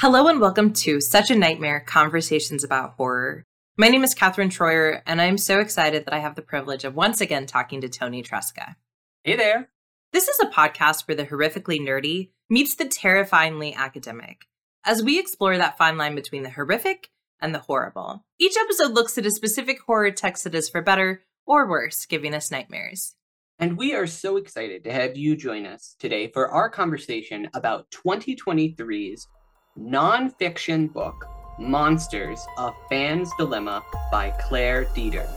Hello and welcome to Such a Nightmare Conversations about Horror. My name is Katherine Troyer, and I'm so excited that I have the privilege of once again talking to Toni Tresca. Hey there. This is a podcast where the horrifically nerdy meets the terrifyingly academic, as we explore that fine line between the horrific and the horrible. Each episode looks at a specific horror text that is for better or worse, giving us nightmares. And we are so excited to have you join us today for our conversation about 2023's nonfiction book, Monsters A Fan's Dilemma by Claire Dederer.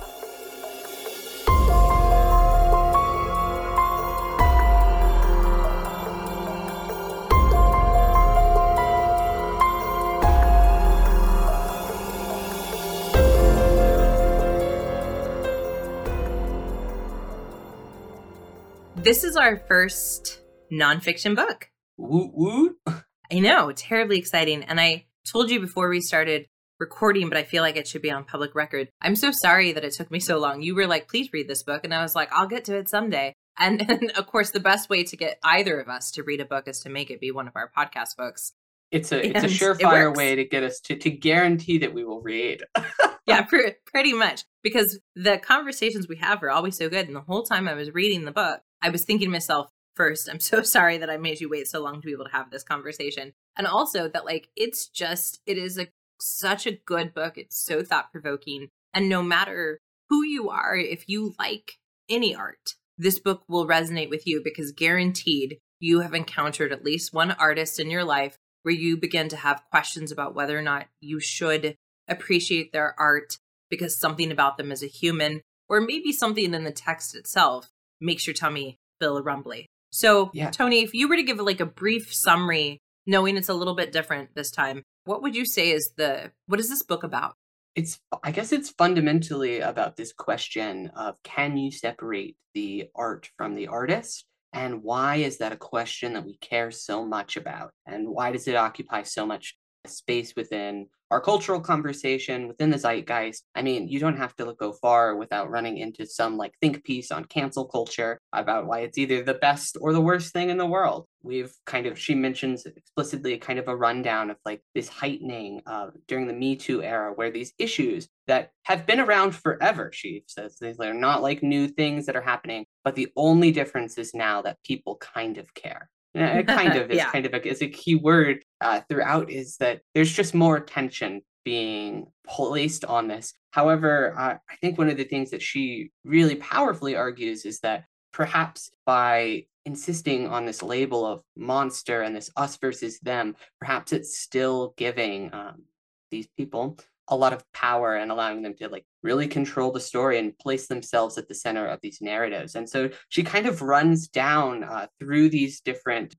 This is our first nonfiction book. Woot woot. I know, terribly exciting. And I told you before we started recording, but I feel like it should be on public record. I'm so sorry that it took me so long. You were like, please read this book. And I was like, I'll get to it someday. And, and of course, the best way to get either of us to read a book is to make it be one of our podcast books. It's a it's a surefire it way to get us to to guarantee that we will read. yeah, pr- pretty much because the conversations we have are always so good. And the whole time I was reading the book, I was thinking to myself, first, I'm so sorry that I made you wait so long to be able to have this conversation. And also that like it's just it is a such a good book. It's so thought provoking. And no matter who you are, if you like any art, this book will resonate with you because guaranteed you have encountered at least one artist in your life where you begin to have questions about whether or not you should appreciate their art because something about them as a human, or maybe something in the text itself makes your tummy feel rumbly. So, yeah. Toni, if you were to give like a brief summary, knowing it's a little bit different this time, what would you say is the what is this book about? It's I guess it's fundamentally about this question of can you separate the art from the artist? And why is that a question that we care so much about? And why does it occupy so much space within our cultural conversation within the zeitgeist. I mean, you don't have to go far without running into some like think piece on cancel culture about why it's either the best or the worst thing in the world. We've kind of, she mentions explicitly kind of a rundown of like this heightening uh, during the Me Too era where these issues that have been around forever, she says, they're not like new things that are happening, but the only difference is now that people kind of care. It kind of is yeah. kind of a, is a key word uh, throughout is that there's just more attention being placed on this. However, uh, I think one of the things that she really powerfully argues is that perhaps by insisting on this label of monster and this us versus them, perhaps it's still giving um, these people a lot of power and allowing them to like really control the story and place themselves at the center of these narratives. And so she kind of runs down uh, through these different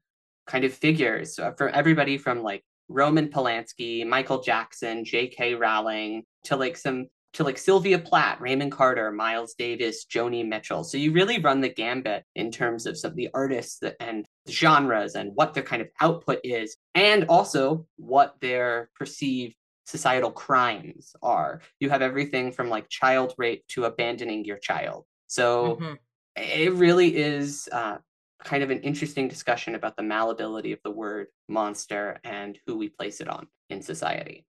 kind of figures uh, for everybody from like Roman Polanski, Michael Jackson, J.K. Rowling to like some to like Sylvia Plath, Raymond Carver, Miles Davis, Joni Mitchell. So you really run the gambit in terms of some of the artists and genres and what their kind of output is, and also what their perceived societal crimes are. You have everything from like child rape to abandoning your child. So mm-hmm. it really is uh, kind of an interesting discussion about the malleability of the word monster and who we place it on in society.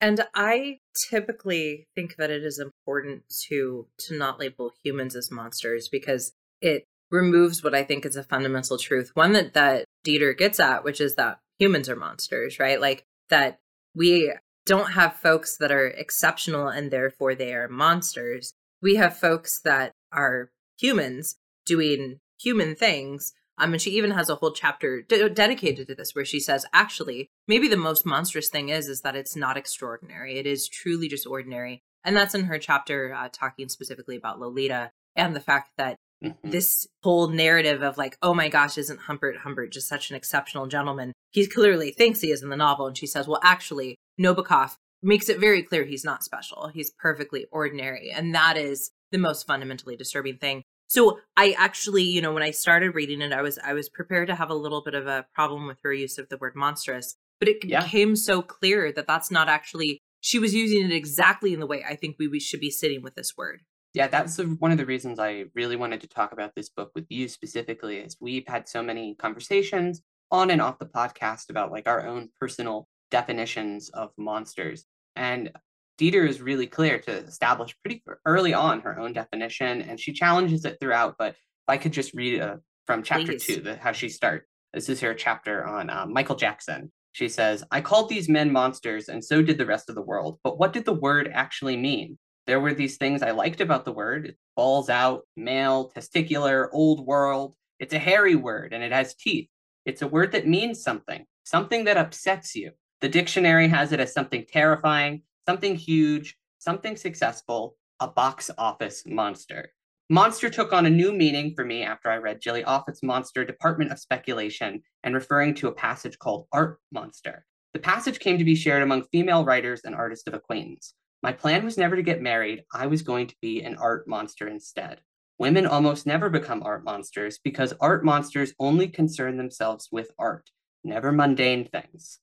And I typically think that it is important to to not label humans as monsters because it removes what I think is a fundamental truth. One that that Dederer gets at, which is that humans are monsters, right? Like that we don't have folks that are exceptional and therefore they are monsters. We have folks that are humans doing human things. Um, and she even has a whole chapter d- dedicated to this where she says, actually, maybe the most monstrous thing is is that it's not extraordinary. It is truly just ordinary. And that's in her chapter uh, talking specifically about Lolita and the fact that Mm-hmm. This whole narrative of like, oh my gosh, isn't Humbert Humbert just such an exceptional gentleman? He clearly thinks he is in the novel. And she says, well, actually, Nabokov makes it very clear he's not special. He's perfectly ordinary. And that is the most fundamentally disturbing thing. So I actually, you know, when I started reading it, I was I was prepared to have a little bit of a problem with her use of the word monstrous, but it yeah. became so clear that that's not actually she was using it exactly in the way I think we, we should be sitting with this word. Yeah, that's one of the reasons I really wanted to talk about this book with you specifically is we've had so many conversations on and off the podcast about like our own personal definitions of monsters. And Dederer is really clear to establish pretty early on her own definition, and she challenges it throughout. But if I could just read uh, from chapter Please. two, the, how she starts. This is her chapter on uh, Michael Jackson. She says, I called these men monsters, and so did the rest of the world. But what did the word actually mean? There were these things I liked about the word. It balls out, male, testicular, old world. It's a hairy word, and it has teeth. It's a word that means something, something that upsets you. The dictionary has it as something terrifying, something huge, something successful, a box office monster. Monster took on a new meaning for me after I read Jenny Offill's Monster Department of Speculation and referring to a passage called Art Monster. The passage came to be shared among female writers and artists of acquaintance. My plan was never to get married, I was going to be an art monster instead. Women almost never become art monsters because art monsters only concern themselves with art, never mundane things.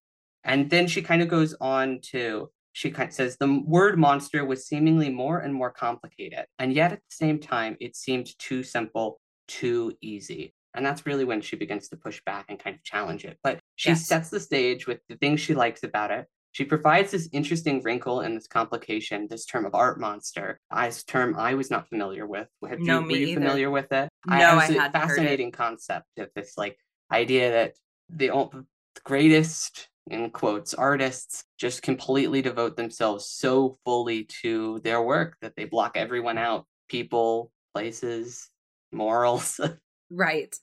And then she kind of goes on to she kind says the word monster was seemingly more and more complicated, and yet at the same time, it seemed too simple, too easy. And that's really when she begins to push back and kind of challenge it. But she yes. sets the stage with the things she likes about it. She provides this interesting wrinkle and this complication, this term of art monster, a term I was not familiar with. Have no, you, me were you either. familiar with it? No, I, I, had a fascinating concept of this like idea that the, the greatest in quotes artists just completely devote themselves so fully to their work that they block everyone out people places morals. Right.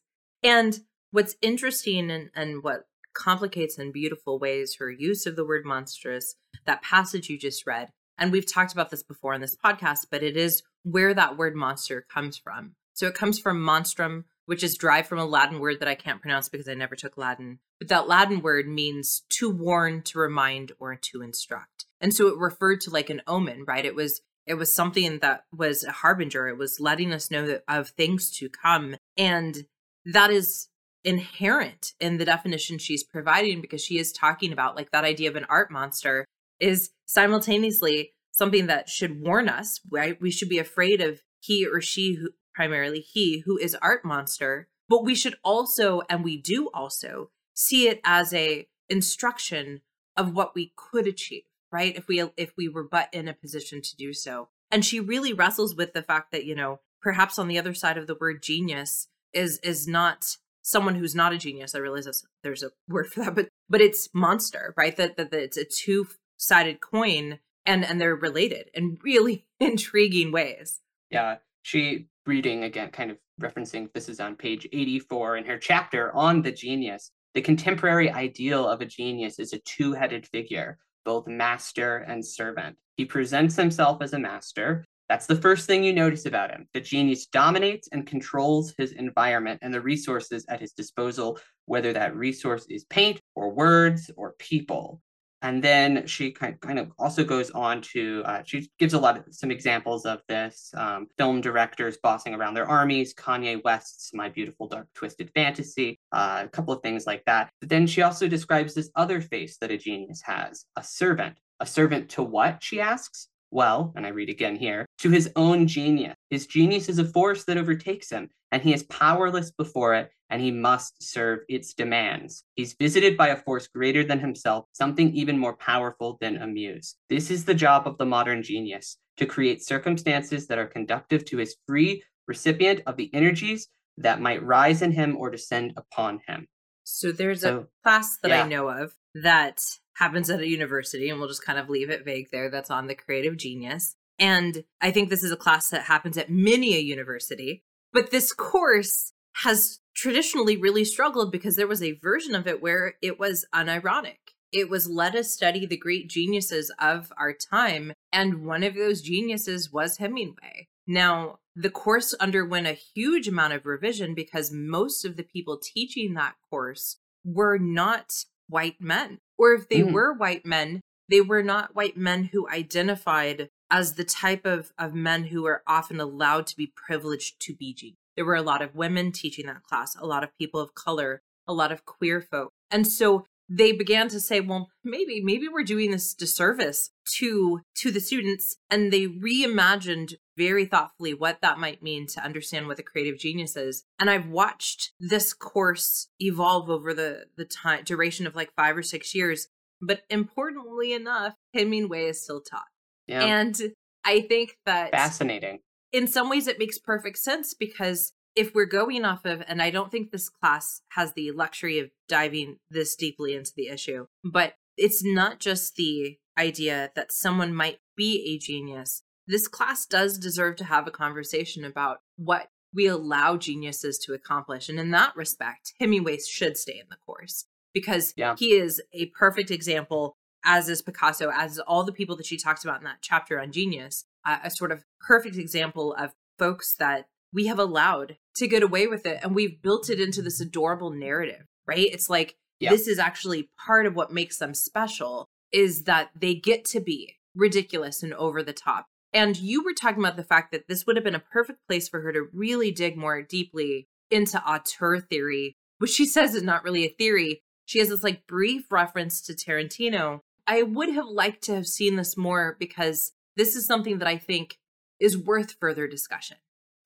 And what's interesting and, and what complicates in beautiful ways her use of the word monstrous that passage you just read and we've talked about this before in this podcast but it is where that word monster comes from. So it comes from monstrum which is derived from a Latin word that I can't pronounce because I never took Latin. But that Latin word means to warn, to remind, or to instruct. And so it referred to like an omen, right? It was it was something that was a harbinger. It was letting us know of things to come. And that is inherent in the definition she's providing because she is talking about like that idea of an art monster is simultaneously something that should warn us, right? We should be afraid of he or she who primarily he, who is Art Monster, but we should also, and we do also, see it as a instruction of what we could achieve, right? If we if we were but in a position to do so. And she really wrestles with the fact that, you know, perhaps on the other side of the word genius is is not someone who's not a genius. I realize there's a word for that, but but it's monster, right? That that, that it's a two-sided coin and and they're related in really intriguing ways. Yeah. She reading again, kind of referencing this is on page 84 in her chapter on the genius. The contemporary ideal of a genius is a two headed figure, both master and servant. He presents himself as a master. That's the first thing you notice about him. The genius dominates and controls his environment and the resources at his disposal, whether that resource is paint or words or people and then she kind of also goes on to uh, she gives a lot of some examples of this um, film directors bossing around their armies kanye west's my beautiful dark twisted fantasy uh, a couple of things like that. But then she also describes this other face that a genius has a servant. A servant to what she asks? Well, and I read again here, to his own genius. His genius is a force that overtakes him, and he is powerless before it, and he must serve its demands. He's visited by a force greater than himself, something even more powerful than a muse. This is the job of the modern genius to create circumstances that are conductive to his free recipient of the energies that might rise in him or descend upon him. So there's so, a class that yeah. I know of that happens at a university, and we'll just kind of leave it vague there. That's on the creative genius. And I think this is a class that happens at many a university. But this course has traditionally really struggled because there was a version of it where it was unironic. It was let us study the great geniuses of our time. And one of those geniuses was Hemingway. Now, the course underwent a huge amount of revision because most of the people teaching that course were not white men. Or if they mm. were white men, they were not white men who identified as the type of, of men who are often allowed to be privileged to be genius. There were a lot of women teaching that class, a lot of people of color, a lot of queer folk. And so they began to say, well, maybe, maybe we're doing this disservice to to the students. And they reimagined very thoughtfully what that might mean to understand what the creative genius is. And I've watched this course evolve over the the time duration of like five or six years but importantly enough, Hemingway is still taught. Yeah. And I think that Fascinating. In some ways it makes perfect sense because if we're going off of, and I don't think this class has the luxury of diving this deeply into the issue, but it's not just the idea that someone might be a genius. This class does deserve to have a conversation about what we allow geniuses to accomplish. And in that respect, Hemingway should stay in the course because Yeah. he is a perfect example, as is Picasso, as is all the people that she talks about in that chapter on genius, a sort of perfect example of folks that we have allowed to get away with it. And we've built it into this adorable narrative, right? It's like Yeah. this is actually part of what makes them special is that they get to be ridiculous and over the top. And you were talking about the fact that this would have been a perfect place for her to really dig more deeply into auteur theory, which she says is not really a theory. She has this like brief reference to Tarantino. I would have liked to have seen this more because this is something that I think is worth further discussion.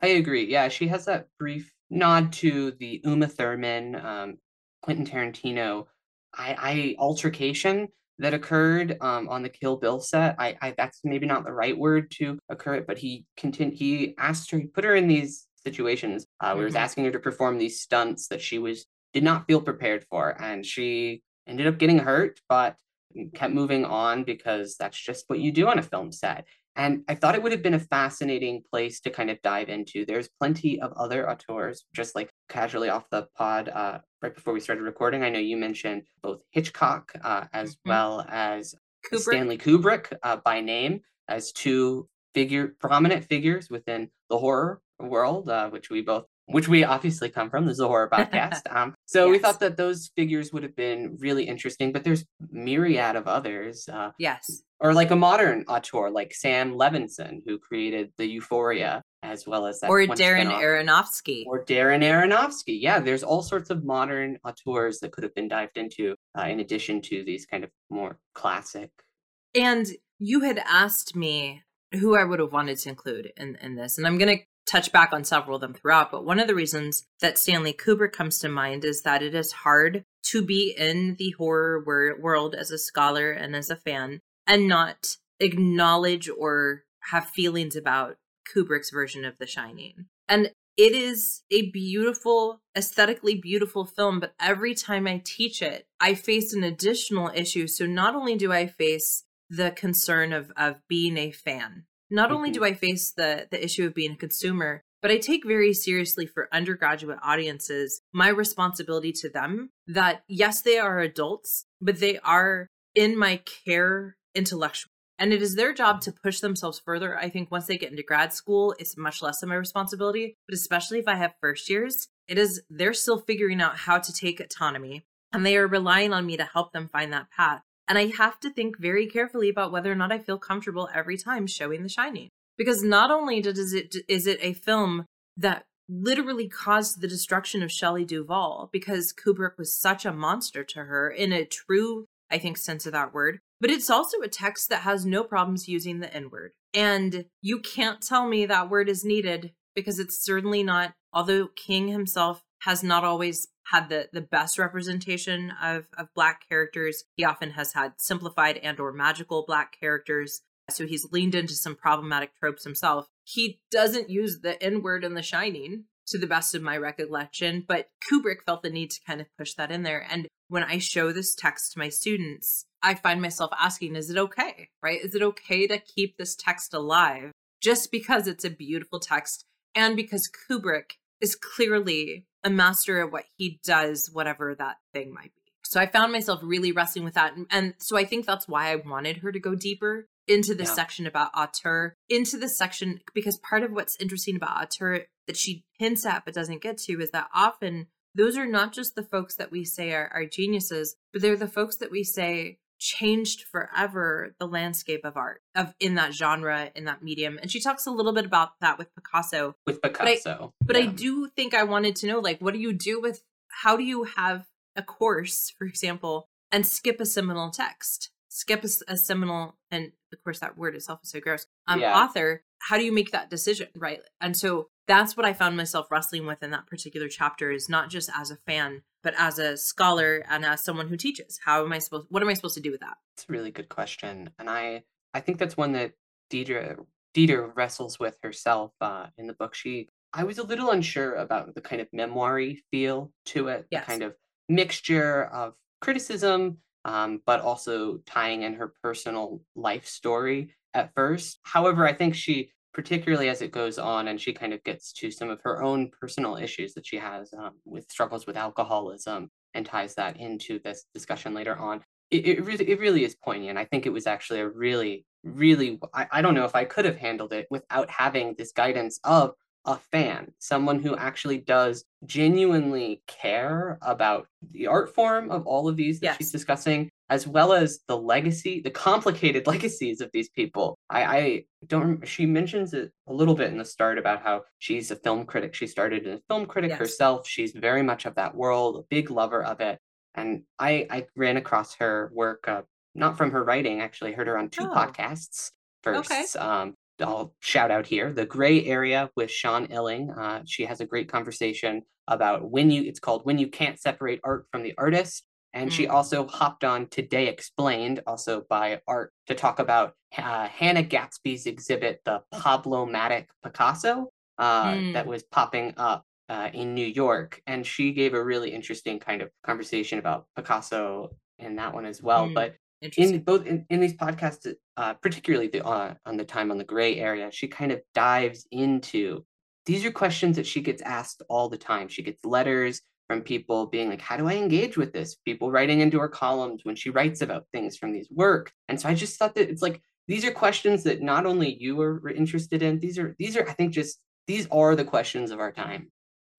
I agree. Yeah, she has that brief nod to the Uma Thurman, um, Quentin Tarantino, I, I altercation that occurred um, on the Kill Bill set. I, I that's maybe not the right word to occur, it, but he continued. He asked her, he put her in these situations uh, where he was Mhm. asking her to perform these stunts that she was did not feel prepared for, and she ended up getting hurt, but kept moving on because that's just what you do on a film set. And I thought it would have been a fascinating place to kind of dive into. There's plenty of other auteurs, just like casually off the pod uh, right before we started recording. I know you mentioned both Hitchcock uh, as Mhm. well as Kubrick. Stanley Kubrick uh, by name as two figure prominent figures within the horror world, uh, which we both which we obviously come from. This is a horror podcast. Um, so we thought that those figures would have been really interesting, but there's myriad of others. Uh, Yes. or like a modern auteur like Sam Levinson, who created the Euphoria, as well as that Or Darren spin-off. Aronofsky. or Darren Aronofsky. Yeah, there's all sorts of modern auteurs that could have been dived into, uh, in addition to these kind of more classic. And you had asked me who I would have wanted to include in, in this. And I'm going to touch back on several of them throughout. But one of the reasons that Stanley Kubrick comes to mind is that it is hard to be in the horror wor- world as a scholar and as a fan and not acknowledge or have feelings about Kubrick's version of The Shining. And it is a beautiful, aesthetically beautiful film, but every time I teach it, I face an additional issue. So not only do I face the concern of of being a fan, not only Mhm. do I face the the issue of being a consumer, but I take very seriously for undergraduate audiences my responsibility to them that yes, they are adults, but they are in my care intellectually. And it is their job to push themselves further. I think once they get into grad school, it's much less of my responsibility. But especially if I have first years, it is they're still figuring out how to take autonomy and they are relying on me to help them find that path. And I have to think very carefully about whether or not I feel comfortable every time showing The Shining. Because not only does it is it a film that literally caused the destruction of Shelley Duvall because Kubrick was such a monster to her in a true, I think, sense of that word. But it's also a text that has no problems using the N word. And you can't tell me that word is needed because it's certainly not, although King himself has not always had the, the best representation of, of black characters. He often has had simplified and or magical black characters. So he's leaned into some problematic tropes himself. He doesn't use the N word in The Shining to the best of my recollection, but Kubrick felt the need to kind of push that in there. And when I show this text to my students, I find myself asking, is it okay? Right? Is it okay to keep this text alive just because it's a beautiful text and because Kubrick is clearly a master at what he does, whatever that thing might be. So I found myself really wrestling with that. And, and so I think that's why I wanted her to go deeper into this Yeah. section about auteur, into this section, because part of what's interesting about auteur that she hints at but doesn't get to is that often those are not just the folks that we say are, are geniuses, but they're the folks that we say changed forever the landscape of art of in that genre in that medium and she talks a little bit about that with picasso with Picasso. but I Yeah. do think I wanted to know, like, what do you do with how do you have a course, for example, and skip a seminal text, skip a seminal, and of course that word itself is so gross. Um, Yeah. author. How do you make that decision, right? And so that's what I found myself wrestling with in that particular chapter is not just as a fan, but as a scholar and as someone who teaches. How am I supposed what am I supposed to do with that? It's a really good question. And I I think that's one that Dederer Dederer wrestles with herself uh, in the book. She I was a little unsure about the kind of memoiry feel to it, yes. the kind of mixture of criticism, um, but also tying in her personal life story at first. However, I think she, particularly as it goes on and she kind of gets to some of her own personal issues that she has um, with struggles with alcoholism and ties that into this discussion later on. It, it really it really is poignant. I think it was actually a really really I, I don't know if I could have handled it without having this guidance of a fan, someone who actually does genuinely care about the art form of all of these that yes. she's discussing, as well as the legacy, the complicated legacies of these people. I, I don't, she mentions it a little bit in the start about how she's a film critic. She started as a film critic yes. herself. She's very much of that world, a big lover of it. And I, I ran across her work, uh, not from her writing, actually, heard her on two oh. podcasts first. Okay. Um, I'll shout out here the gray area with Sean Illing. Uh, she has a great conversation about when you, it's called When You Can't Separate Art from the Artist. And mm. she also hopped on Today Explained, also by Art, to talk about uh, Hannah Gadsby's exhibit, The Pablo-matic Picasso, uh, mm. that was popping up uh, in New York. And she gave a really interesting kind of conversation about Picasso in that one as well. Mm. But in both in, in these podcasts uh, particularly the uh, on the time on the gray area she kind of dives into these are questions that she gets asked all the time she gets letters from people being like how do i engage with this? People writing into her columns when she writes about things from these work. And so i just thought that it's like these are questions that not only you are interested in these are these are i think just these are the questions of our time.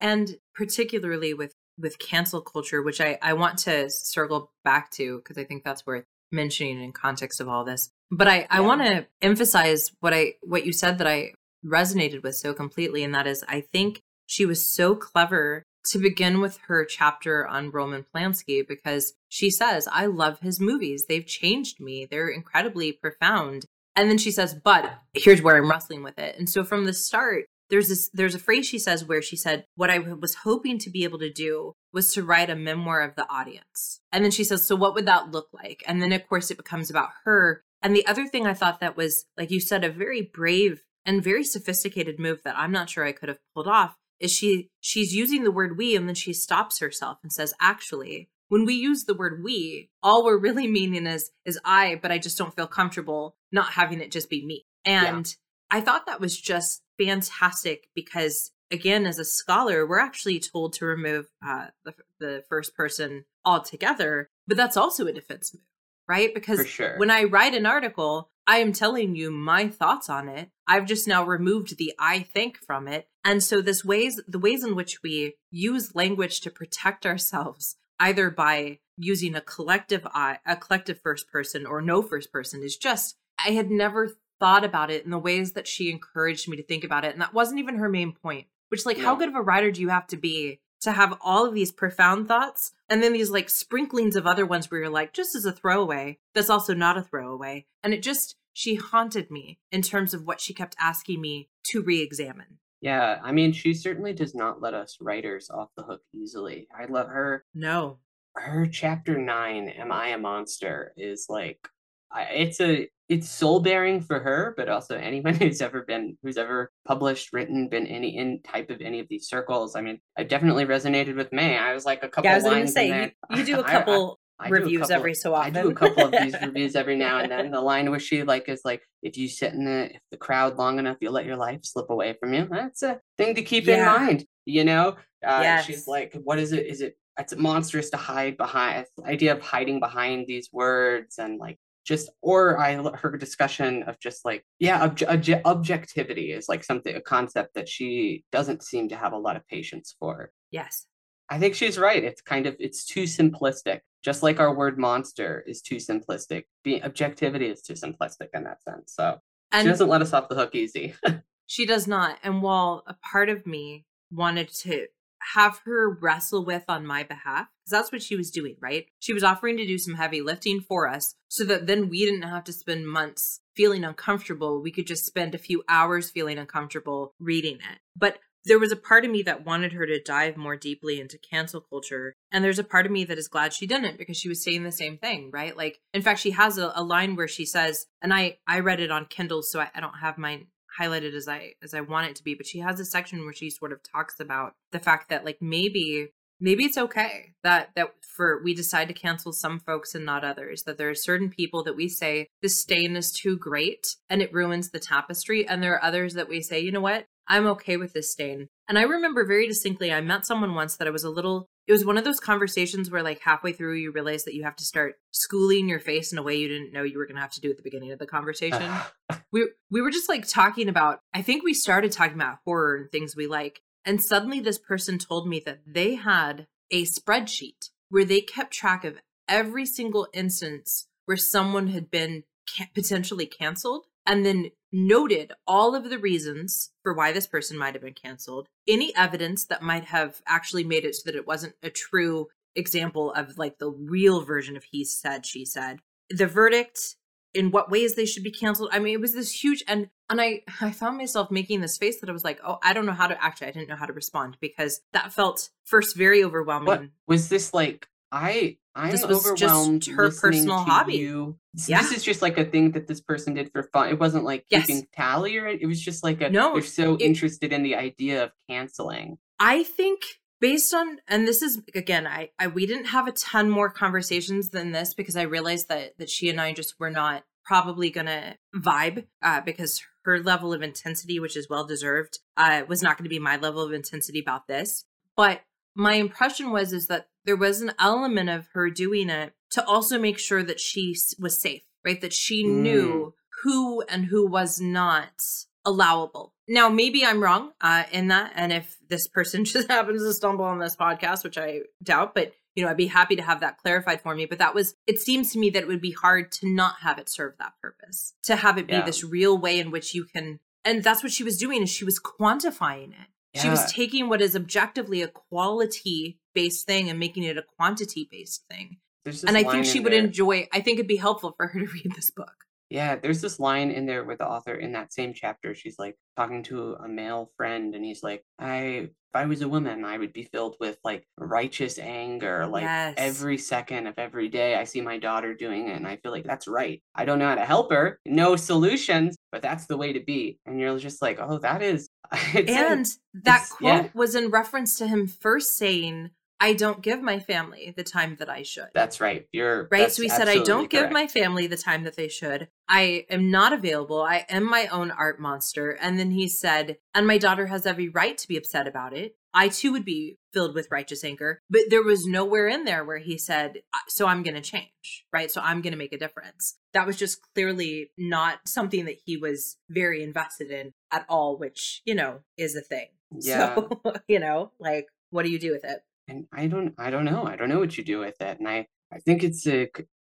And particularly with with cancel culture which i i want to circle back to because i think that's worth mentioning in context of all this. But I, I want to emphasize what I what you said that I resonated with so completely, and that is I think she was so clever to begin with her chapter on Roman Polanski because she says, I love his movies. They've changed me. They're incredibly profound. And then she says, but here's where I'm wrestling with it. And so from the start, there's this there's a phrase she says where she said what i was hoping to be able to do was to write a memoir of the audience and then she says so what would that look like and then of course it becomes about her and the other thing i thought that was like you said a very brave and very sophisticated move that i'm not sure i could have pulled off is she she's using the word we and then she stops herself and says actually when we use the word we all we're really meaning is is i but i just don't feel comfortable not having it just be me and yeah. i thought that was just fantastic because again as a scholar we're actually told to remove uh, the, the first person altogether but that's also a defense move right because sure. when i write an article i am telling you my thoughts on it i've just now removed the i think from it and so this ways the ways in which we use language to protect ourselves either by using a collective i a collective first person or no first person is just i had never thought about it in the ways that she encouraged me to think about it. And that wasn't even her main point, which, like, yeah. how good of a writer do you have to be to have all of these profound thoughts and then these like sprinklings of other ones where you're like, just as a throwaway, that's also not a throwaway. And it just, she haunted me in terms of what she kept asking me to re examine. Yeah, I mean, she certainly does not let us writers off the hook easily. I love her. No. Her chapter nine, Am I a Monster, is like, it's a it's soul bearing for her, but also anyone who's ever been who's ever published, written, been any in type of any of these circles. I mean, I definitely resonated with May. I was like a couple. Of, yeah, I was going to say you, you, do a couple I, I, reviews couple, every so often. I do a couple of these reviews every now and then. The line where she like is like, if you sit in the if the crowd long enough, you'll let your life slip away from you. That's a thing to keep yeah. in mind. You know, uh, yes. she's like, what is it? Is it it's monstrous to hide behind idea of hiding behind these words and like just or i her discussion of just like yeah obje- objectivity is like something a concept that she doesn't seem to have a lot of patience for. Yes. I think she's right. It's kind of it's too simplistic. Just like our word monster is too simplistic being objectivity is too simplistic in that sense. So and she doesn't let us off the hook easy. She does not. And while a part of me wanted to have her wrestle with on my behalf because that's what she was doing, right? She was offering to do some heavy lifting for us so that then we didn't have to spend months feeling uncomfortable. We could just spend a few hours feeling uncomfortable reading it. But there was a part of me that wanted her to dive more deeply into cancel culture. And there's a part of me that is glad she didn't because she was saying the same thing, right? Like, in fact, she has a, a line where she says, and I, I read it on Kindle, so I, I don't have mine highlighted as I as I want it to be, but she has a section where she sort of talks about the fact that like maybe maybe it's okay that that for we decide to cancel some folks and not others that there are certain people that we say this stain is too great and it ruins the tapestry and there are others that we say you know what? I'm okay with this stain. And i remember very distinctly i met someone once that i was a little it was one of those conversations where like halfway through you realize that you have to start schooling your face in a way you didn't know you were going to have to do at the beginning of the conversation. We we were just like talking about i think we started talking about horror and things we like and suddenly, this person told me that they had a spreadsheet where they kept track of every single instance where someone had been ca- potentially canceled and then noted all of the reasons for why this person might have been canceled, any evidence that might have actually made it so that it wasn't a true example of like the real version of he said, she said, the verdict, in what ways they should be canceled. I mean, it was this huge and and I I found myself making this face that I was like, "Oh, I don't know how to actually I didn't know how to respond because that felt first very overwhelming." What was this like I I'm this was overwhelmed just her personal hobby. You. Yeah. This is just like a thing that this person did for fun. It wasn't like yes. keeping tally or it was just like a no, they're so it, interested in the idea of canceling. I think based on and this is again I, I we didn't have a ton more conversations than this because i realized that that she and i just were not probably gonna vibe uh, because her level of intensity which is well deserved uh, was not going to be my level of intensity about this but my impression was is that there was an element of her doing it to also make sure that she was safe right that she mm. knew who and who was not allowable. Now, maybe I'm wrong uh, in that, and if this person just happens to stumble on this podcast, which I doubt, but you know, I'd be happy to have that clarified for me. But that was, it seems to me that it would be hard to not have it serve that purpose, to have it be yeah. this real way in which you can, and that's what she was doing is she was quantifying it. Yeah. She was taking what is objectively a quality based thing and making it a quantity based thing. And I think she would there. enjoy, I think it'd be helpful for her to read this book. Yeah, there's this line in there with the author in that same chapter. She's like talking to a male friend, and he's like, "I, I was a woman, I would be filled with like righteous anger. Like yes. every second of every day, I see my daughter doing it, and I feel like that's right. I don't know how to help her, no solutions, but that's the way to be." And you're just like, "Oh, that is." and that quote yeah. was in reference to him first saying, I don't give my family the time that I should. That's right. You're right. So he said, I don't correct. give my family the time that they should. I am not available. I am my own art monster. And then he said, and my daughter has every right to be upset about it. I too would be filled with righteous anger. But there was nowhere in there where he said, so I'm going to change, right? So I'm going to make a difference. That was just clearly not something that he was very invested in at all, which, you know, is a thing. Yeah. So, you know, like, what do you do with it? And I don't I don't know. I don't know what you do with it. And I I think it's a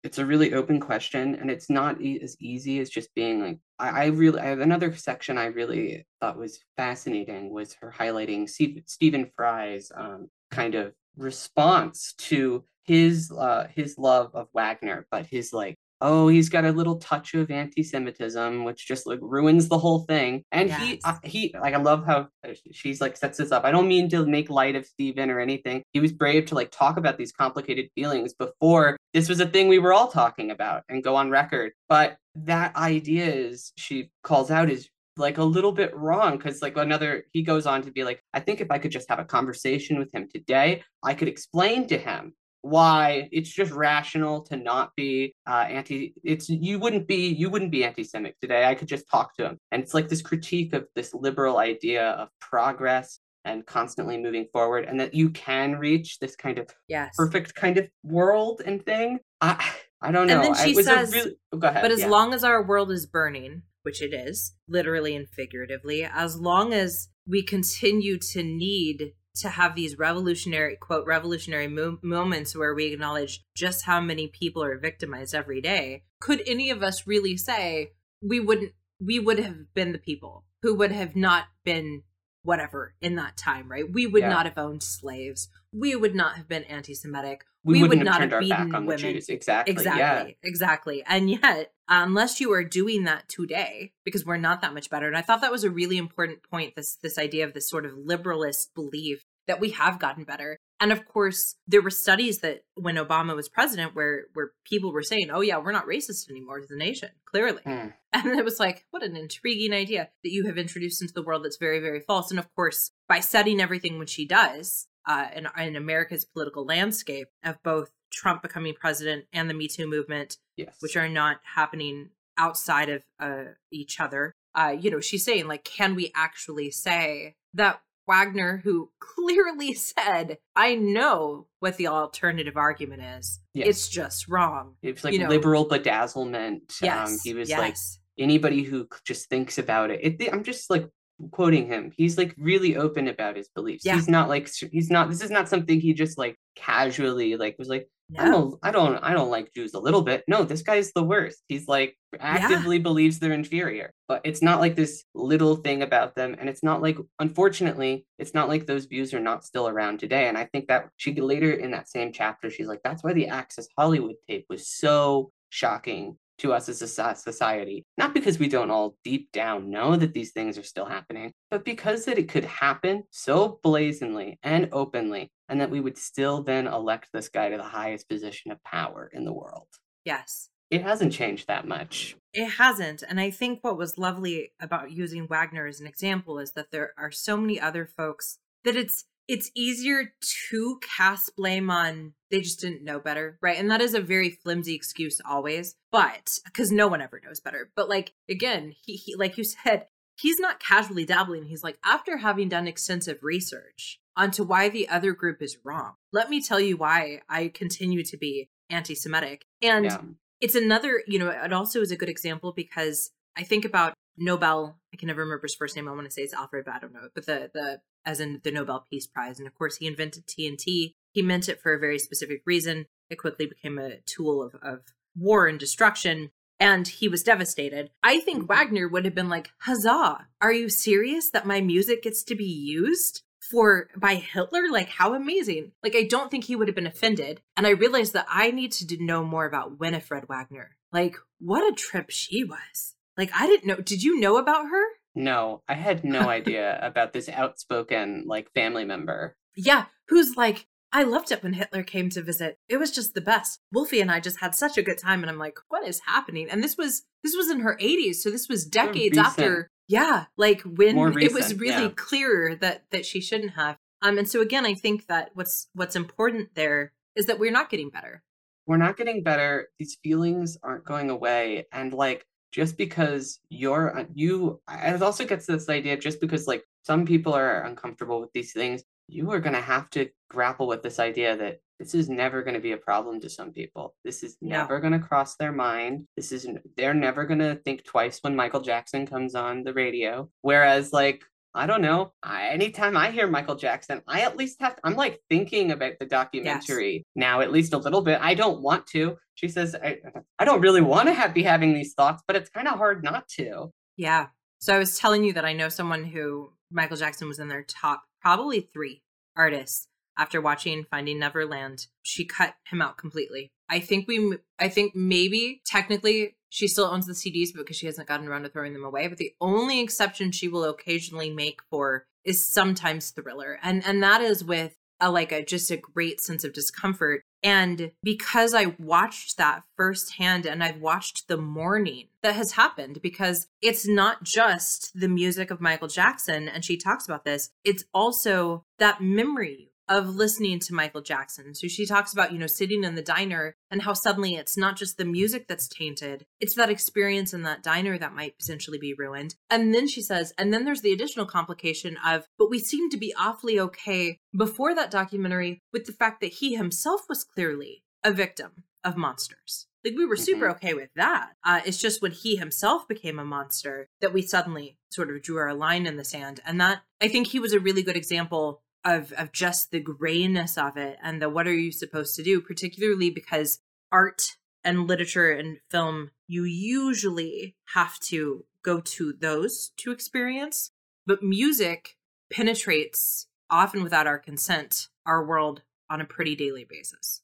it's a really open question and it's not e- as easy as just being like I, I really I have another section I really thought was fascinating was her highlighting Steve, Stephen Fry's um, kind of response to his uh, his love of Wagner, but his like oh, he's got a little touch of anti-Semitism, which just like ruins the whole thing. And yes. he, uh, he, like, I love how uh, she's like sets this up. I don't mean to make light of Stephen or anything. He was brave to like talk about these complicated feelings before this was a thing we were all talking about and go on record. But that idea is she calls out is like a little bit wrong because like another he goes on to be like i think if i could just have a conversation with him today i could explain to him why it's just rational to not be uh, anti it's you wouldn't be you wouldn't be anti-semitic today. I could just talk to him and it's like this critique of this liberal idea of progress and constantly moving forward and that you can reach this kind of yes. perfect kind of world and thing. I i don't know. and then she says really, oh, go ahead, but as yeah. long as our world is burning which it is literally and figuratively as long as we continue to need to have these revolutionary quote revolutionary mo- moments where we acknowledge just how many people are victimized every day could any of us really say we wouldn't we would have been the people who would have not been whatever in that time right we would yeah. not have owned slaves we would not have been anti-Semitic. We, We would wouldn't have turned have our back beaten on the women. Jews. Exactly. Exactly, Yeah. exactly. And yet, unless you are doing that today, because we're not that much better. And I thought that was a really important point. This this idea of this sort of liberalist belief that we have gotten better. And of course, there were studies that when Obama was president, where where people were saying, "Oh yeah, we're not racist anymore as a nation." Clearly, Hmm. and it was like, what an intriguing idea that you have introduced into the world that's very, very false. And of course, by setting everything when she does uh, in, in America's political landscape of both Trump becoming president and the Me Too movement, Yes. which are not happening outside of uh, each other, uh, you know, she's saying, like, can we actually say that Wagner, who clearly said, I know what the alternative argument is, Yes. it's just wrong. It was like you know- liberal bedazzlement. Yes. Um, he was like anybody who just thinks about it. it. I'm just like quoting him. He's like really open about his beliefs. Yeah. He's not like he's not. This is not something he just like casually like was like. I No. don't. I don't. I don't like Jews a little bit. No, this guy's the worst. He's like actively believes they're inferior. But it's not like this little thing about them, and it's not like. Unfortunately, it's not like those views are not still around today. And I think that she later in that same chapter, she's like, "That's why the Access Hollywood tape was so shocking to us as a society. Not because we don't all deep down know that these things are still happening, but because that it could happen so blazingly and openly, and that we would still then elect this guy to the highest position of power in the world. Yes. It hasn't changed that much. It hasn't. And I think what was lovely about using Wagner as an example is that there are so many other folks that it's it's easier to cast blame on they just didn't know better, right? And that is a very flimsy excuse always, but because no one ever knows better. But like again, he, he like you said, he's not casually dabbling. He's like, after having done extensive research onto why the other group is wrong, let me tell you why I continue to be anti-Semitic. And yeah. it's another you know it also is a good example because i think about nobel i can never remember his first name i want to say it's alfred but i don't know but the the as in the nobel peace prize and of course he invented tnt he meant it for a very specific reason it quickly became a tool of, of war and destruction and he was devastated i think mm-hmm. wagner would have been like huzzah are you serious that my music gets to be used for by Hitler? Like how amazing. Like I don't think he would have been offended. And I realized that I need to know more about Winifred Wagner. Like what a trip she was. Like I didn't know. Did you know about her? No, I had no idea about this outspoken like family member. Yeah, who's like I loved it when Hitler came to visit. It was just the best. Wolfie and I just had such a good time and I'm like, what is happening? And this was this was in her 80s, so this was decades after yeah, like when it was really yeah. clear that that she shouldn't have. Um and so again, I think that what's what's important there is that we're not getting better. we're not getting better these feelings aren't going away and like just because you're you it also gets this idea just because like some people are uncomfortable with these things you are going to have to grapple with this idea that this is never going to be a problem to some people. This is No. never going to cross their mind. This is they're never going to think twice when michael jackson comes on the radio. Whereas like I don't know. I, anytime I hear Michael Jackson, I at least have. I'm like thinking about the documentary now, at least a little bit. I don't want to. She says, I, I don't really want to have, be having these thoughts, but it's kind of hard not to. Yeah. So I was telling you that I know someone who Michael Jackson was in their top probably 3 artists after watching Finding Neverland. She cut him out completely. I think we I think maybe technically she still owns the CDs because she hasn't gotten around to throwing them away, but the only exception she will occasionally make for is sometimes Thriller. And and that is with a like a just a great sense of discomfort and because I watched that firsthand and I've watched the mourning that has happened because it's not just the music of Michael Jackson, and she talks about this, it's also that memory of listening to Michael Jackson. So she talks about, you know, sitting in the diner and how suddenly it's not just the music that's tainted, it's that experience in that diner that might potentially be ruined. And then she says, and then there's the additional complication of, but we seem to be awfully okay before that documentary with the fact that he himself was clearly a victim of monsters. Like we were super Mhm. okay with that. Uh, it's just when he himself became a monster that we suddenly sort of drew our line in the sand. And that I think he was a really good example of of just the grayness of it and the what are you supposed to do, particularly because art and literature and film, you usually have to go to those to experience. But music penetrates often without our consent our world on a pretty daily basis.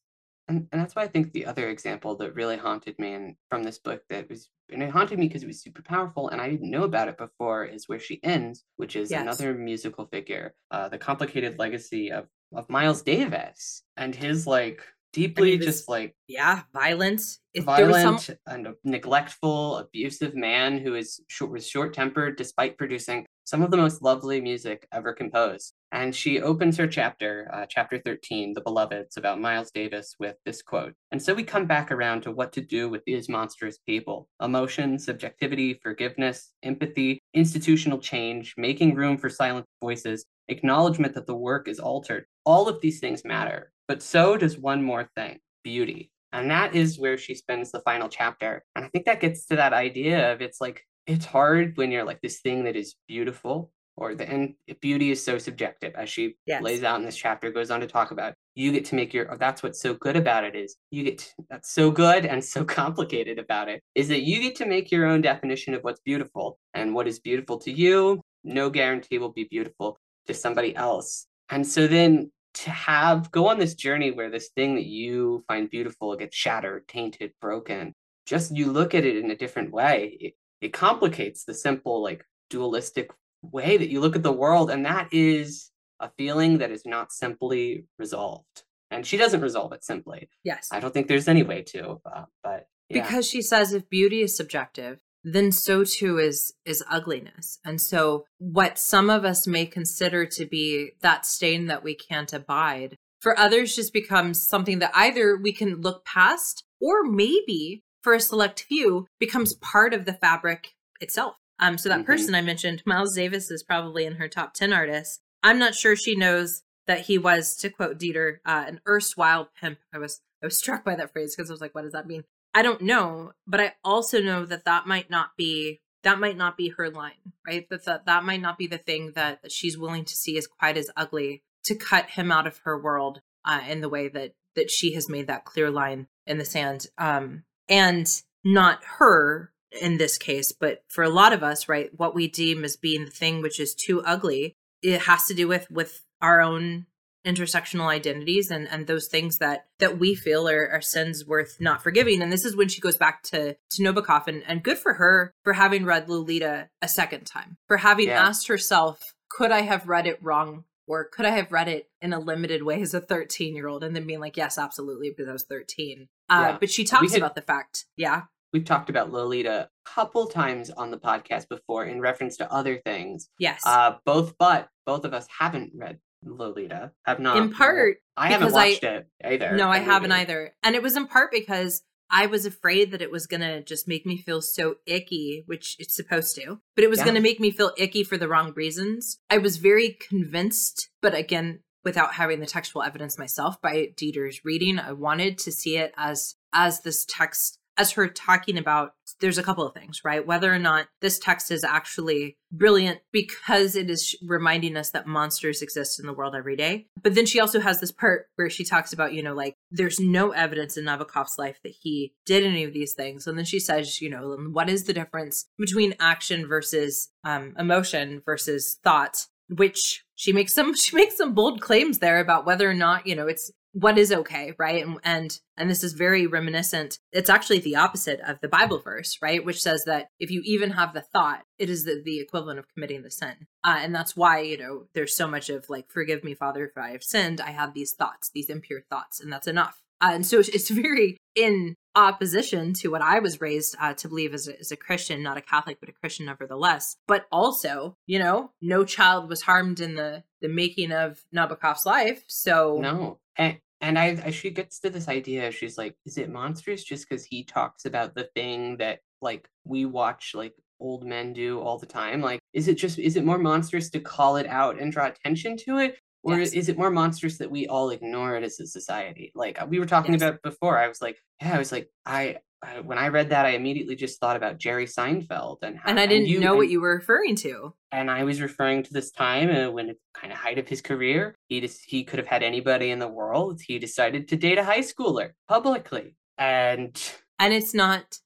And, and that's why I think the other example that really haunted me and from this book that was and it haunted me because it was super powerful and I didn't know about it before is where she ends, which is yes. another musical figure, uh, the complicated legacy of of Miles Davis and his like deeply I mean, just like yeah violent violent some... and neglectful abusive man who is short was short-tempered despite producing some of the most lovely music ever composed and she opens her chapter uh, chapter 13 the beloveds about miles davis with this quote and so we come back around to what to do with these monstrous people emotion subjectivity forgiveness empathy institutional change making room for silent voices acknowledgement that the work is altered all of these things matter but so does one more thing beauty. And that is where she spends the final chapter. And I think that gets to that idea of it's like, it's hard when you're like this thing that is beautiful or the and beauty is so subjective as she yes. lays out in this chapter goes on to talk about you get to make your oh, that's what's so good about it is you get to, that's so good and so complicated about it is that you get to make your own definition of what's beautiful and what is beautiful to you no guarantee will be beautiful to somebody else and so then to have go on this journey where this thing that you find beautiful gets shattered, tainted, broken. Just you look at it in a different way. It, it complicates the simple, like dualistic way that you look at the world. And that is a feeling that is not simply resolved. And she doesn't resolve it simply. Yes. I don't think there's any way to, uh, but yeah. because she says if beauty is subjective, then so too is is ugliness and so what some of us may consider to be that stain that we can't abide for others just becomes something that either we can look past or maybe for a select few becomes part of the fabric itself um so that mm-hmm. person i mentioned miles davis is probably in her top 10 artists i'm not sure she knows that he was to quote dederer uh, an erstwhile pimp i was i was struck by that phrase because i was like what does that mean I don't know, but I also know that that might not be that might not be her line, right? That that, that might not be the thing that, that she's willing to see as quite as ugly to cut him out of her world uh, in the way that that she has made that clear line in the sand. Um, and not her in this case, but for a lot of us, right, what we deem as being the thing which is too ugly, it has to do with with our own intersectional identities and and those things that that we feel are, are sins worth not forgiving and this is when she goes back to to nabokov and, and good for her for having read lolita a second time for having yeah. asked herself could i have read it wrong or could i have read it in a limited way as a 13 year old and then being like yes absolutely because i was 13 uh, yeah. but she talks had, about the fact yeah we've talked about lolita a couple times on the podcast before in reference to other things yes uh both but both of us haven't read Lolita. Have not. In part, I haven't watched I, it either. No, I haven't either. And it was in part because I was afraid that it was going to just make me feel so icky, which it's supposed to, but it was yeah. going to make me feel icky for the wrong reasons. I was very convinced, but again, without having the textual evidence myself by Dederer's reading, I wanted to see it as as this text as her talking about there's a couple of things, right? Whether or not this text is actually brilliant because it is reminding us that monsters exist in the world every day. But then she also has this part where she talks about, you know, like there's no evidence in Nabokov's life that he did any of these things. And then she says, you know, what is the difference between action versus um, emotion versus thought? Which she makes some she makes some bold claims there about whether or not you know it's what is okay right? And, and and this is very reminiscent. It's actually the opposite of the bible verse right? Which says that if you even have the thought it is the, the equivalent of committing the sin. Uh, and that's why you know there's so much of like forgive me father if i have sinned. I have these thoughts these impure thoughts and that's enough. Uh, and so it's very in opposition to what I was raised uh, to believe as a, as a Christian, not a Catholic, but a Christian nevertheless. But also, you know, no child was harmed in the the making of Nabokov's life. So no, and and I, I she gets to this idea she's like is it monstrous just because he talks about the thing that like we watch like old men do all the time? Like is it just is it more monstrous to call it out and draw attention to it or yes. is it more monstrous that we all ignore it as a society like we were talking yes. about before i was like yeah i was like i I, when I read that, I immediately just thought about Jerry Seinfeld and how, and I didn't and you, know and, what you were referring to. And I was referring to this time uh, when it's kind of height of his career. He just he could have had anybody in the world. He decided to date a high schooler publicly, and and it's not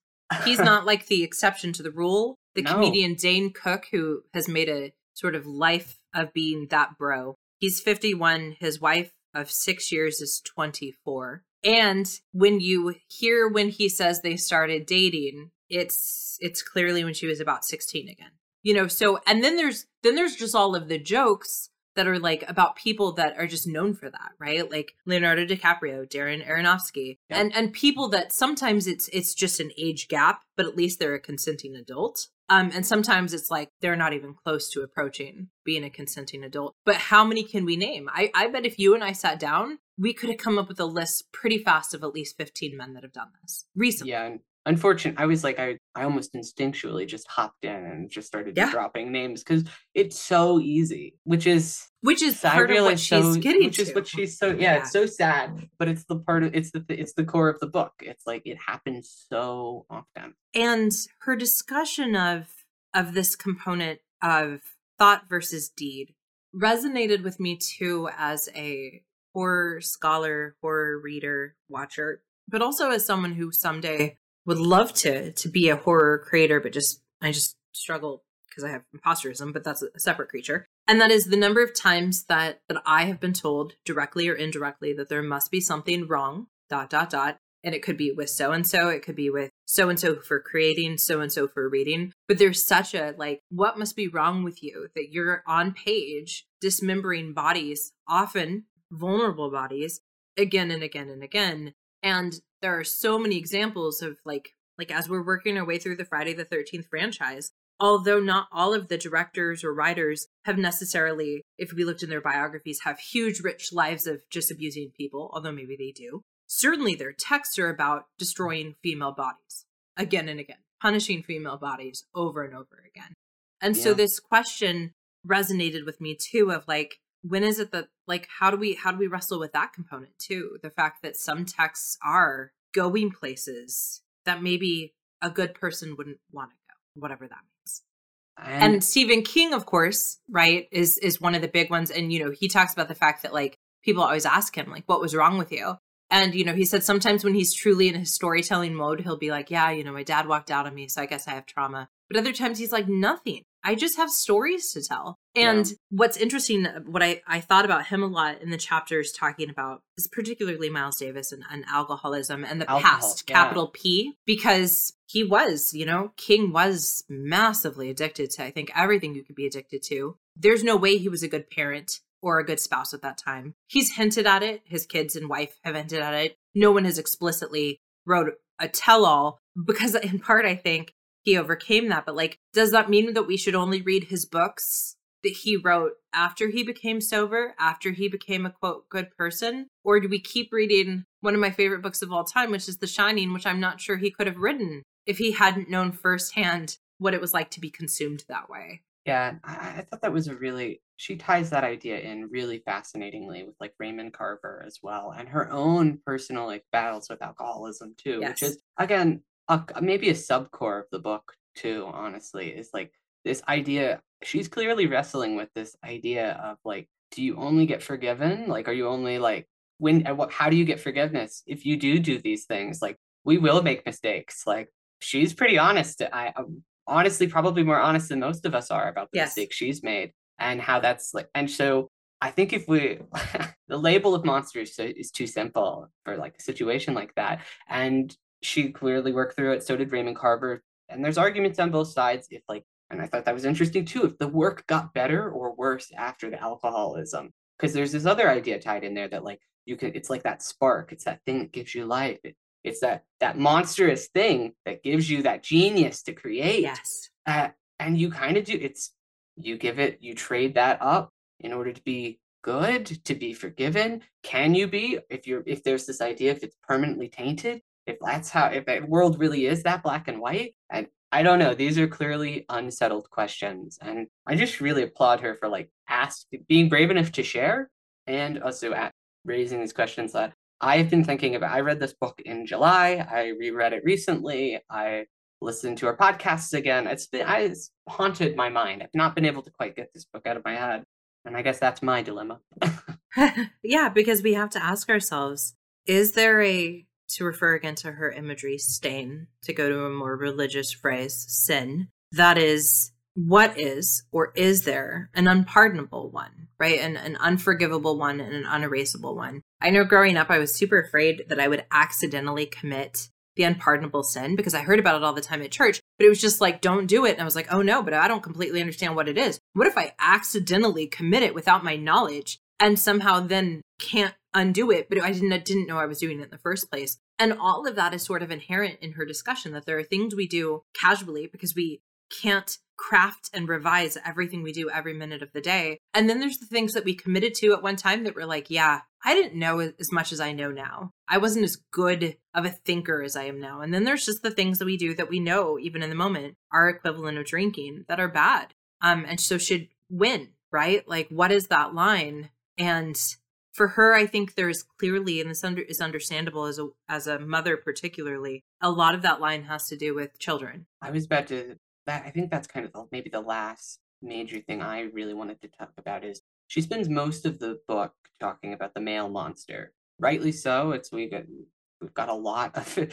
he's not like the exception to the rule. The no. comedian Dane Cook, who has made a sort of life of being that bro. He's 51. His wife of six years is 24. And when you hear when he says they started dating, it's it's clearly when she was about 16 again. You know, so and then there's then there's just all of the jokes that are like about people that are just known for that, right? Like Leonardo DiCaprio, Darren Aronofsky, yeah. and and people that sometimes it's it's just an age gap, but at least they're a consenting adult. Um, and sometimes it's like they're not even close to approaching being a consenting adult. But how many can we name? I, I bet if you and I sat down, we could have come up with a list pretty fast of at least 15 men that have done this recently. Yeah. Unfortunate. I was like, I, I almost instinctually just hopped in and just started yeah. dropping names because it's so easy, which is which is part of what she's so, getting which to. is what she's so yeah, yeah, it's so sad but it's the part of it's the it's the core of the book it's like it happens so often and her discussion of of this component of thought versus deed resonated with me too as a horror scholar horror reader watcher but also as someone who someday would love to to be a horror creator but just i just struggle because i have imposterism but that's a separate creature. And that is the number of times that that I have been told directly or indirectly that there must be something wrong dot dot dot. And it could be with so and so it could be with so and so for creating so and so for reading. But there's such a like what must be wrong with you that you're on page dismembering bodies often vulnerable bodies again and again and again. And there are so many examples of like like as we're working our way through the Friday the 13th franchise although not all of the directors or writers have necessarily, if we looked in their biographies, have huge, rich lives of just abusing people, although maybe they do, certainly their texts are about destroying female bodies again and again, punishing female bodies over and over again. And yeah. so this question resonated with me too of like, when is it that like how do we how do we wrestle with that component too the fact that some texts are going places that maybe a good person wouldn't want to go whatever that and, and Stephen King, of course, right, is is one of the big ones. And you know, he talks about the fact that like people always ask him like, "What was wrong with you?" And you know, he said sometimes when he's truly in his storytelling mode, he'll be like, "Yeah, you know, my dad walked out on me, so I guess I have trauma." But other times he's like, "Nothing. I just have stories to tell. And yeah. what's interesting, uh, what I, I thought about him a lot in the chapters talking about is particularly Miles Davis and, and alcoholism and the Alcohol, past, yeah. capital P, because he was, you know, King was massively addicted to, I think, everything you could be addicted to. There's no way he was a good parent or a good spouse at that time. He's hinted at it. His kids and wife have hinted at it. No one has explicitly wrote a tell all because, in part, I think he overcame that. But like, does that mean that we should only read his books that he wrote after he became sober, after he became a quote good person? Or do we keep reading one of my favorite books of all time, which is The Shining, which I'm not sure he could have written if he hadn't known firsthand what it was like to be consumed that way? Yeah, I, I thought that was a really she ties that idea in really fascinatingly with like Raymond Carver as well and her own personal like battles with alcoholism too, yes. which is again a, maybe a subcore of the book too honestly is like this idea she's clearly wrestling with this idea of like do you only get forgiven like are you only like when what how do you get forgiveness if you do do these things like we will make mistakes like she's pretty honest i I'm honestly probably more honest than most of us are about the yes. mistakes she's made and how that's like and so i think if we the label of monsters is too simple for like a situation like that and she clearly worked through it. So did Raymond Carver. And there's arguments on both sides. If like, and I thought that was interesting too, if the work got better or worse after the alcoholism. Because there's this other idea tied in there that like you can, it's like that spark. It's that thing that gives you life. It, it's that that monstrous thing that gives you that genius to create. Yes. Uh, and you kind of do. It's you give it, you trade that up in order to be good, to be forgiven. Can you be if you're if there's this idea if it's permanently tainted? if that's how if the world really is that black and white and i don't know these are clearly unsettled questions and i just really applaud her for like ask being brave enough to share and also at raising these questions that i've been thinking about. I read this book in july i reread it recently i listened to her podcasts again it's been it's haunted my mind i've not been able to quite get this book out of my head and i guess that's my dilemma. Yeah because we have to ask ourselves is there a to refer again to her imagery, stain, to go to a more religious phrase, sin, that is what is or is there an unpardonable one, right? An, an unforgivable one and an unerasable one. I know growing up, I was super afraid that I would accidentally commit the unpardonable sin because I heard about it all the time at church, but it was just like, don't do it. And I was like, oh no, but I don't completely understand what it is. What if I accidentally commit it without my knowledge and somehow then can't undo it? But I didn't, didn't know I was doing it in the first place. And all of that is sort of inherent in her discussion that there are things we do casually because we can't craft and revise everything we do every minute of the day. And then there's the things that we committed to at one time that we're like, yeah, I didn't know as much as I know now. I wasn't as good of a thinker as I am now. And then there's just the things that we do that we know, even in the moment, are equivalent of drinking that are bad. Um, and so should win, right? Like, what is that line? And for her, I think there's clearly, and this under, is understandable as a as a mother, particularly, a lot of that line has to do with children. I was about to that I think that's kind of maybe the last major thing I really wanted to talk about is she spends most of the book talking about the male monster. Rightly so. It's we got we've got a lot of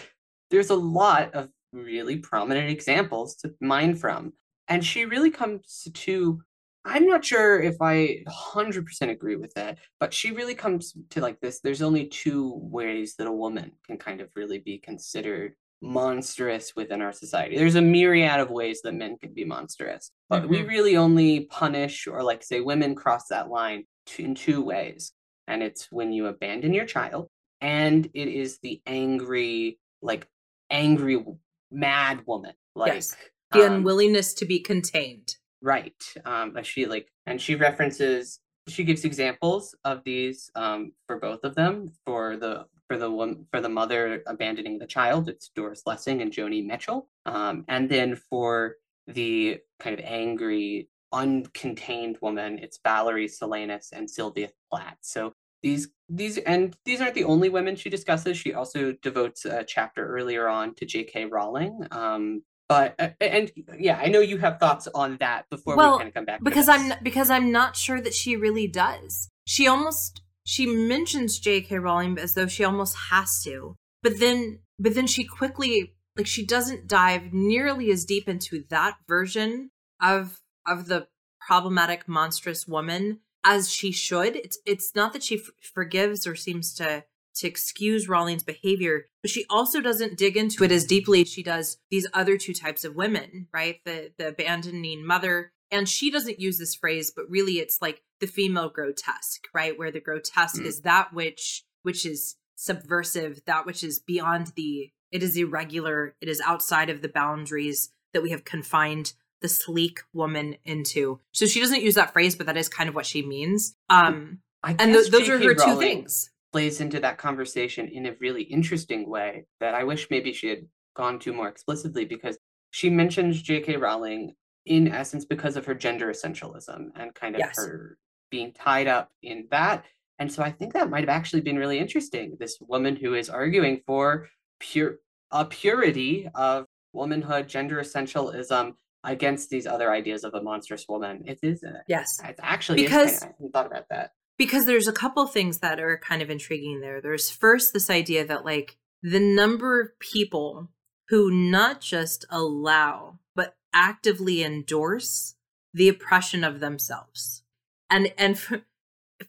there's a lot of really prominent examples to mine from. And she really comes to I'm not sure if I 100% agree with that, but she really comes to like this there's only two ways that a woman can kind of really be considered monstrous within our society. There's a myriad of ways that men can be monstrous, but mm-hmm. we really only punish or like say women cross that line in two ways. And it's when you abandon your child and it is the angry like angry mad woman like yes. the um, unwillingness to be contained. Right. Um she like and she references she gives examples of these um, for both of them for the for the one for the mother abandoning the child, it's Doris Lessing and Joni Mitchell. Um, and then for the kind of angry, uncontained woman, it's Valerie Solanas and Sylvia Plath. So these these and these aren't the only women she discusses. She also devotes a chapter earlier on to J.K. Rowling. Um, but uh, and yeah, I know you have thoughts on that before well, we kind of come back. Because I'm because I'm not sure that she really does. She almost she mentions J.K. Rowling as though she almost has to, but then but then she quickly like she doesn't dive nearly as deep into that version of of the problematic monstrous woman as she should. It's it's not that she f- forgives or seems to to excuse Rowling's behavior, but she also doesn't dig into it as deeply as she does these other two types of women, right? The the abandoning mother. And she doesn't use this phrase but really it's like the female grotesque right? Where the grotesque mm. is that which which is subversive that which is beyond the it is irregular it is outside of the boundaries that we have confined the sleek woman into. So she doesn't use that phrase but that is kind of what she means. Um and th- those are her Rowling two things plays into that conversation in a really interesting way that i wish maybe she had gone to more explicitly because she mentions jk rowling in essence because of her gender essentialism and kind of yes. her being tied up in that. And so I think that might have actually been really interesting. This woman who is arguing for pure a purity of womanhood, gender essentialism against these other ideas of a monstrous woman. It is a, yes, it's actually because I hadn't thought about that. Because there's a couple things that are kind of intriguing there. There's first this idea that like the number of people who not just allow but actively endorse the oppression of themselves. And and for,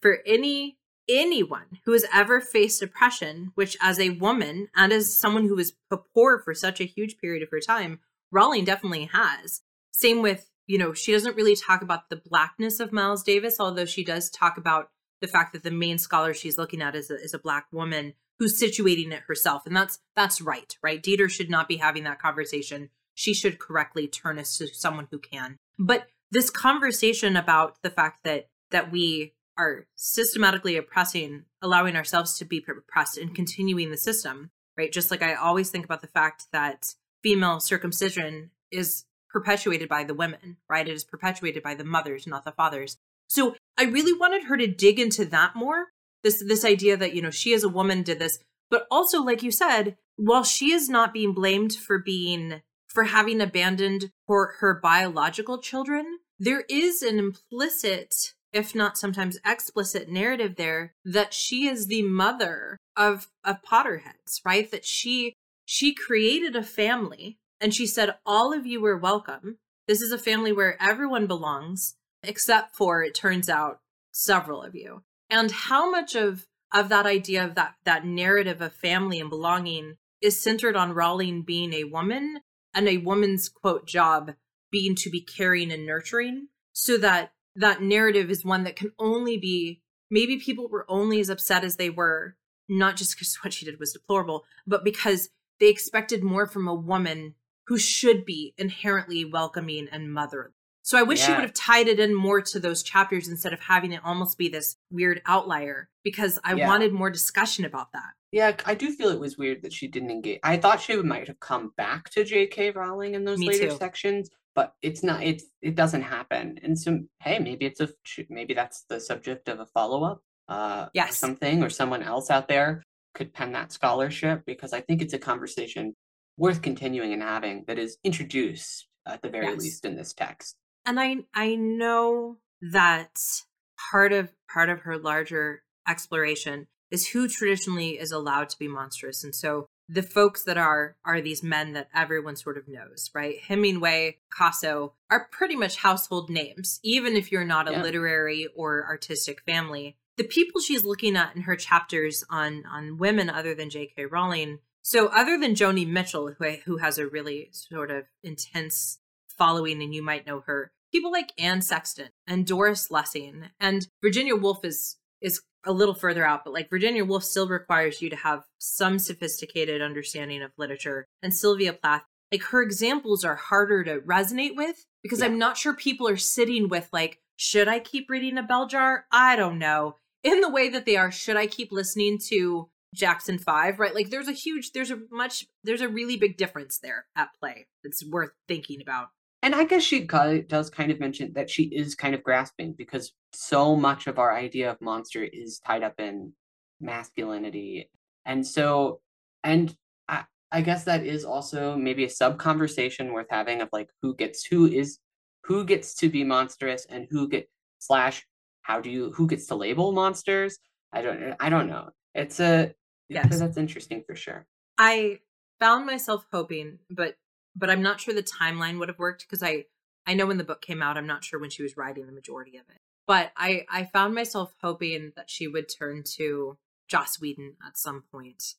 for any anyone who has ever faced oppression, which as a woman and as someone who was poor for such a huge period of her time, Rowling definitely has. Same with, you know, she doesn't really talk about the blackness of Miles Davis, although she does talk about the fact that the main scholar she's looking at is a, is a black woman who's situating it herself. And that's that's right, right? Dederer should not be having that conversation she should correctly turn us to someone who can. But this conversation about the fact that that we are systematically oppressing, allowing ourselves to be oppressed and continuing the system, right? Just like I always think about the fact that female circumcision is perpetuated by the women, right? It is perpetuated by the mothers, not the fathers. So I really wanted her to dig into that more. This this idea that, you know, she as a woman did this, but also like you said, while she is not being blamed for being for having abandoned her, her biological children, there is an implicit, if not sometimes explicit narrative there that she is the mother of of Potterheads, right? That she she created a family and she said all of you are welcome This is a family where everyone belongs, except for, it turns out, several of you. And how much of of that idea of that that narrative of family and belonging is centered on Rowling being a woman and a woman's quote job being to be caring and nurturing so that that narrative is one that can only be maybe people were only as upset as they were not just because what she did was deplorable but because they expected more from a woman who should be inherently welcoming and motherly so I wish yeah. she would have tied it in more to those chapters instead of having it almost be this weird outlier because I yeah. wanted more discussion about that. Yeah, I do feel it was weird that she didn't engage. I thought she might have come back to J.K. Rowling in those Me later too. sections, but it's not. It's it doesn't happen. And so, hey, maybe it's a maybe that's the subject of a follow up. Uh, yes, or something or someone else out there could pen that scholarship because I think it's a conversation worth continuing and having that is introduced at the very yes. least in this text and I I know that part of part of her larger exploration is who traditionally is allowed to be monstrous. And so the folks that are are these men that everyone sort of knows, right? Hemingway, Picasso are pretty much household names, even if you're not a yeah. literary or artistic family. The people she's looking at in her chapters on on women other than J.K. Rowling. So other than Joni Mitchell, who who has a really sort of intense following, and you might know her, people like Anne Sexton and Doris Lessing and Virginia Woolf is is a little further out, but like Virginia Woolf still requires you to have some sophisticated understanding of literature. And Sylvia Plath, like her examples are harder to resonate with because yeah. I'm not sure people are sitting with like, should I keep reading a bell jar? I don't know. In the way that they are, should I keep listening to Jackson 5, right? Like there's a huge, there's a much, there's a really big difference there at play that's worth thinking about. And I guess she does kind of mention that she is kind of grasping because so much of our idea of monster is tied up in masculinity. And so, and I, I guess that is also maybe a sub conversation worth having of like who gets, who is, who gets to be monstrous and who get slash, how do you, who gets to label monsters? I don't, I don't know. It's a, yes. that's interesting for sure. I found myself hoping, but but I'm not sure the timeline would have worked because I I know when the book came out, I'm not sure when she was writing the majority of it. But I I found myself hoping that she would turn to Joss Whedon at some point,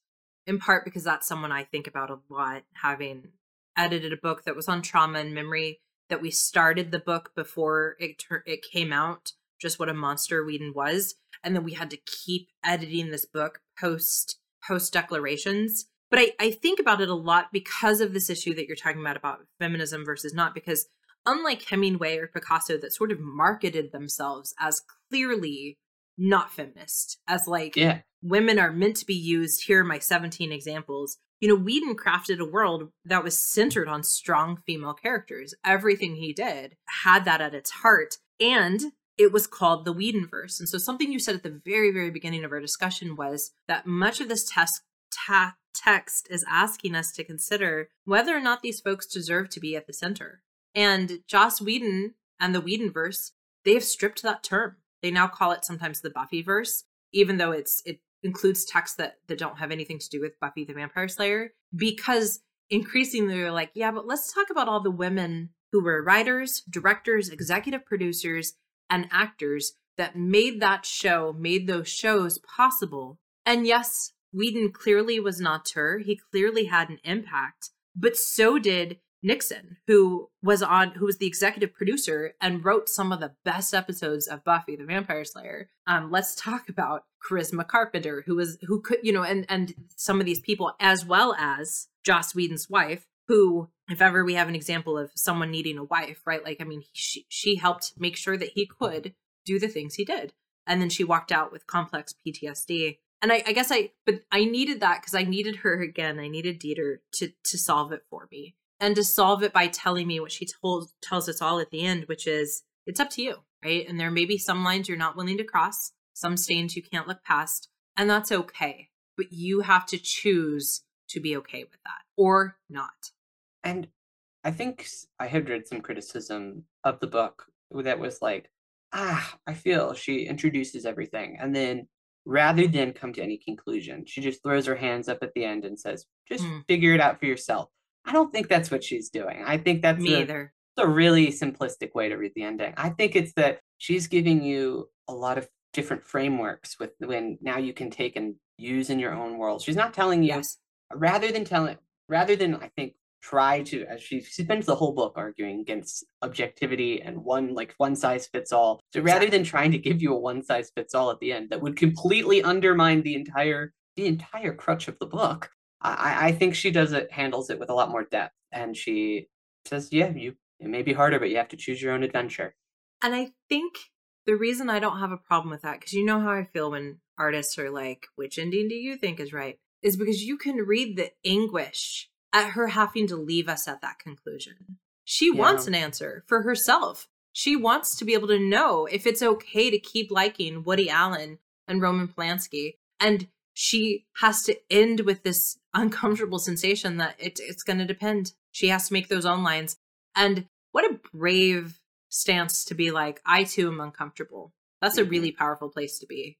in part because that's someone I think about a lot, having edited a book that was on trauma and memory. That we started the book before it ter- it came out, just what a monster Whedon was, and then we had to keep editing this book post post declarations but I, I think about it a lot because of this issue that you're talking about about feminism versus not because unlike hemingway or picasso that sort of marketed themselves as clearly not feminist as like yeah. women are meant to be used here are my 17 examples you know whedon crafted a world that was centered on strong female characters everything he did had that at its heart and it was called the Whedonverse. And so something you said at the very, very beginning of our discussion was that much of this test ta- text is asking us to consider whether or not these folks deserve to be at the center. And Joss Whedon and the Whedonverse, they have stripped that term. They now call it sometimes the Buffyverse, even though it's it includes texts that, that don't have anything to do with Buffy the Vampire Slayer, because increasingly they're like, yeah, but let's talk about all the women who were writers, directors, executive producers, and actors that made that show, made those shows possible. And yes, Whedon clearly was not auteur. He clearly had an impact, but so did Noxon, who was on who was the executive producer and wrote some of the best episodes of Buffy the Vampire Slayer. Um, let's talk about Charisma Carpenter, who was who could you know, and and some of these people, as well as Joss Whedon's wife, who, if ever we have an example of someone needing a wife, right? Like, I mean, she she helped make sure that he could do the things he did, and then she walked out with complex PTSD and I, I guess I but I needed that because I needed her again. I needed Dederer to to solve it for me and to solve it by telling me what she told tells us all at the end, which is it's up to you, right? And there may be some lines you're not willing to cross, some stains you can't look past, and that's okay. But you have to choose to be okay with that or not. And I think I had read some criticism of the book that was like, ah, I feel she introduces everything and then rather than come to any conclusion. She just throws her hands up at the end and says, just mm. figure it out for yourself. I don't think that's what she's doing. I think that's me a, either. a really simplistic way to read the ending. I think it's that she's giving you a lot of different frameworks with when now you can take and use in your own world. She's not telling you Yes. rather than telling rather than I think try to as she, she spends the whole book arguing against objectivity and one like one size fits all. So rather Exactly. than trying to give you a one size fits all at the end that would completely undermine the entire the entire crutch of the book, I, I think she does it handles it with a lot more depth and she says, Yeah, you it may be harder, but you have to choose your own adventure. And I think the reason I don't have a problem with that, because you know how I feel when artists are like, which ending do you think is right? Is because you can read the anguish at her having to leave us at that conclusion. She Yeah. wants an answer for herself. She wants to be able to know if it's okay to keep liking Woody Allen and Roman Polanski. And she has to end with this uncomfortable sensation that it, it's going to depend. She has to make those own lines. And what a brave stance to be like, I too am uncomfortable. That's a really powerful place to be.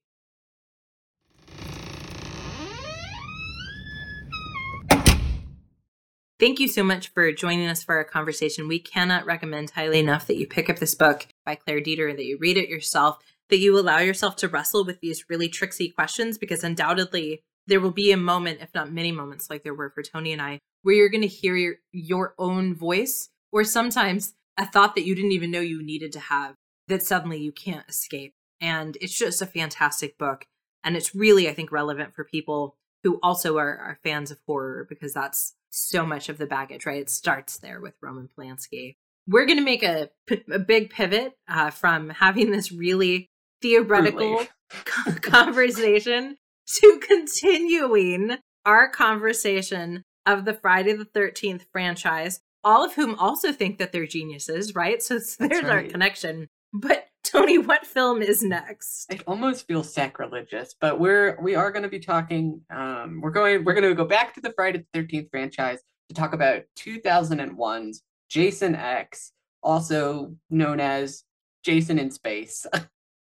Thank you so much for joining us for our conversation. We cannot recommend highly enough that you pick up this book by Claire Dederer, that you read it yourself, that you allow yourself to wrestle with these really tricksy questions, because undoubtedly there will be a moment, if not many moments, like there were for Toni and I, where you're going to hear your, your own voice, or sometimes a thought that you didn't even know you needed to have that suddenly you can't escape. And it's just a fantastic book. And it's really, I think, relevant for people who also are, are fans of horror because that's so much of the baggage, right? It starts there with Roman Polanski. We're going to make a, a big pivot uh, from having this really theoretical conversation to continuing our conversation of the Friday the 13th franchise, all of whom also think that they're geniuses, right? So there's our connection. But Toni, what film is next? It almost feels sacrilegious, but we're we are going to be talking. Um, we're going we're going to go back to the Friday the Thirteenth franchise to talk about 2001's Jason X, also known as Jason in Space.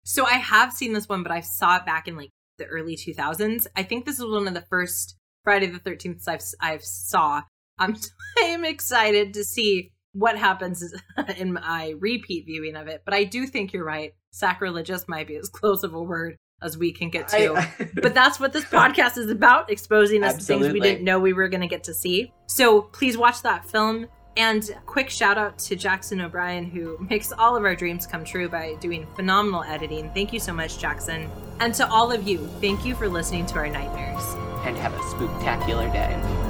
So I have seen this one, but I saw it back in like the early 2000s. I think this is one of the first Friday the 13th I've I've saw. I'm I'm excited to see what happens in my repeat viewing of it. But I do think you're right. Sacrilegious might be as close of a word as we can get to. I- but that's what this podcast is about exposing us to things we didn't know we were going to get to see. So please watch that film. And quick shout out to Jackson O'Brien, who makes all of our dreams come true by doing phenomenal editing. Thank you so much, Jackson. And to all of you, thank you for listening to our nightmares. and have a spooktacular day.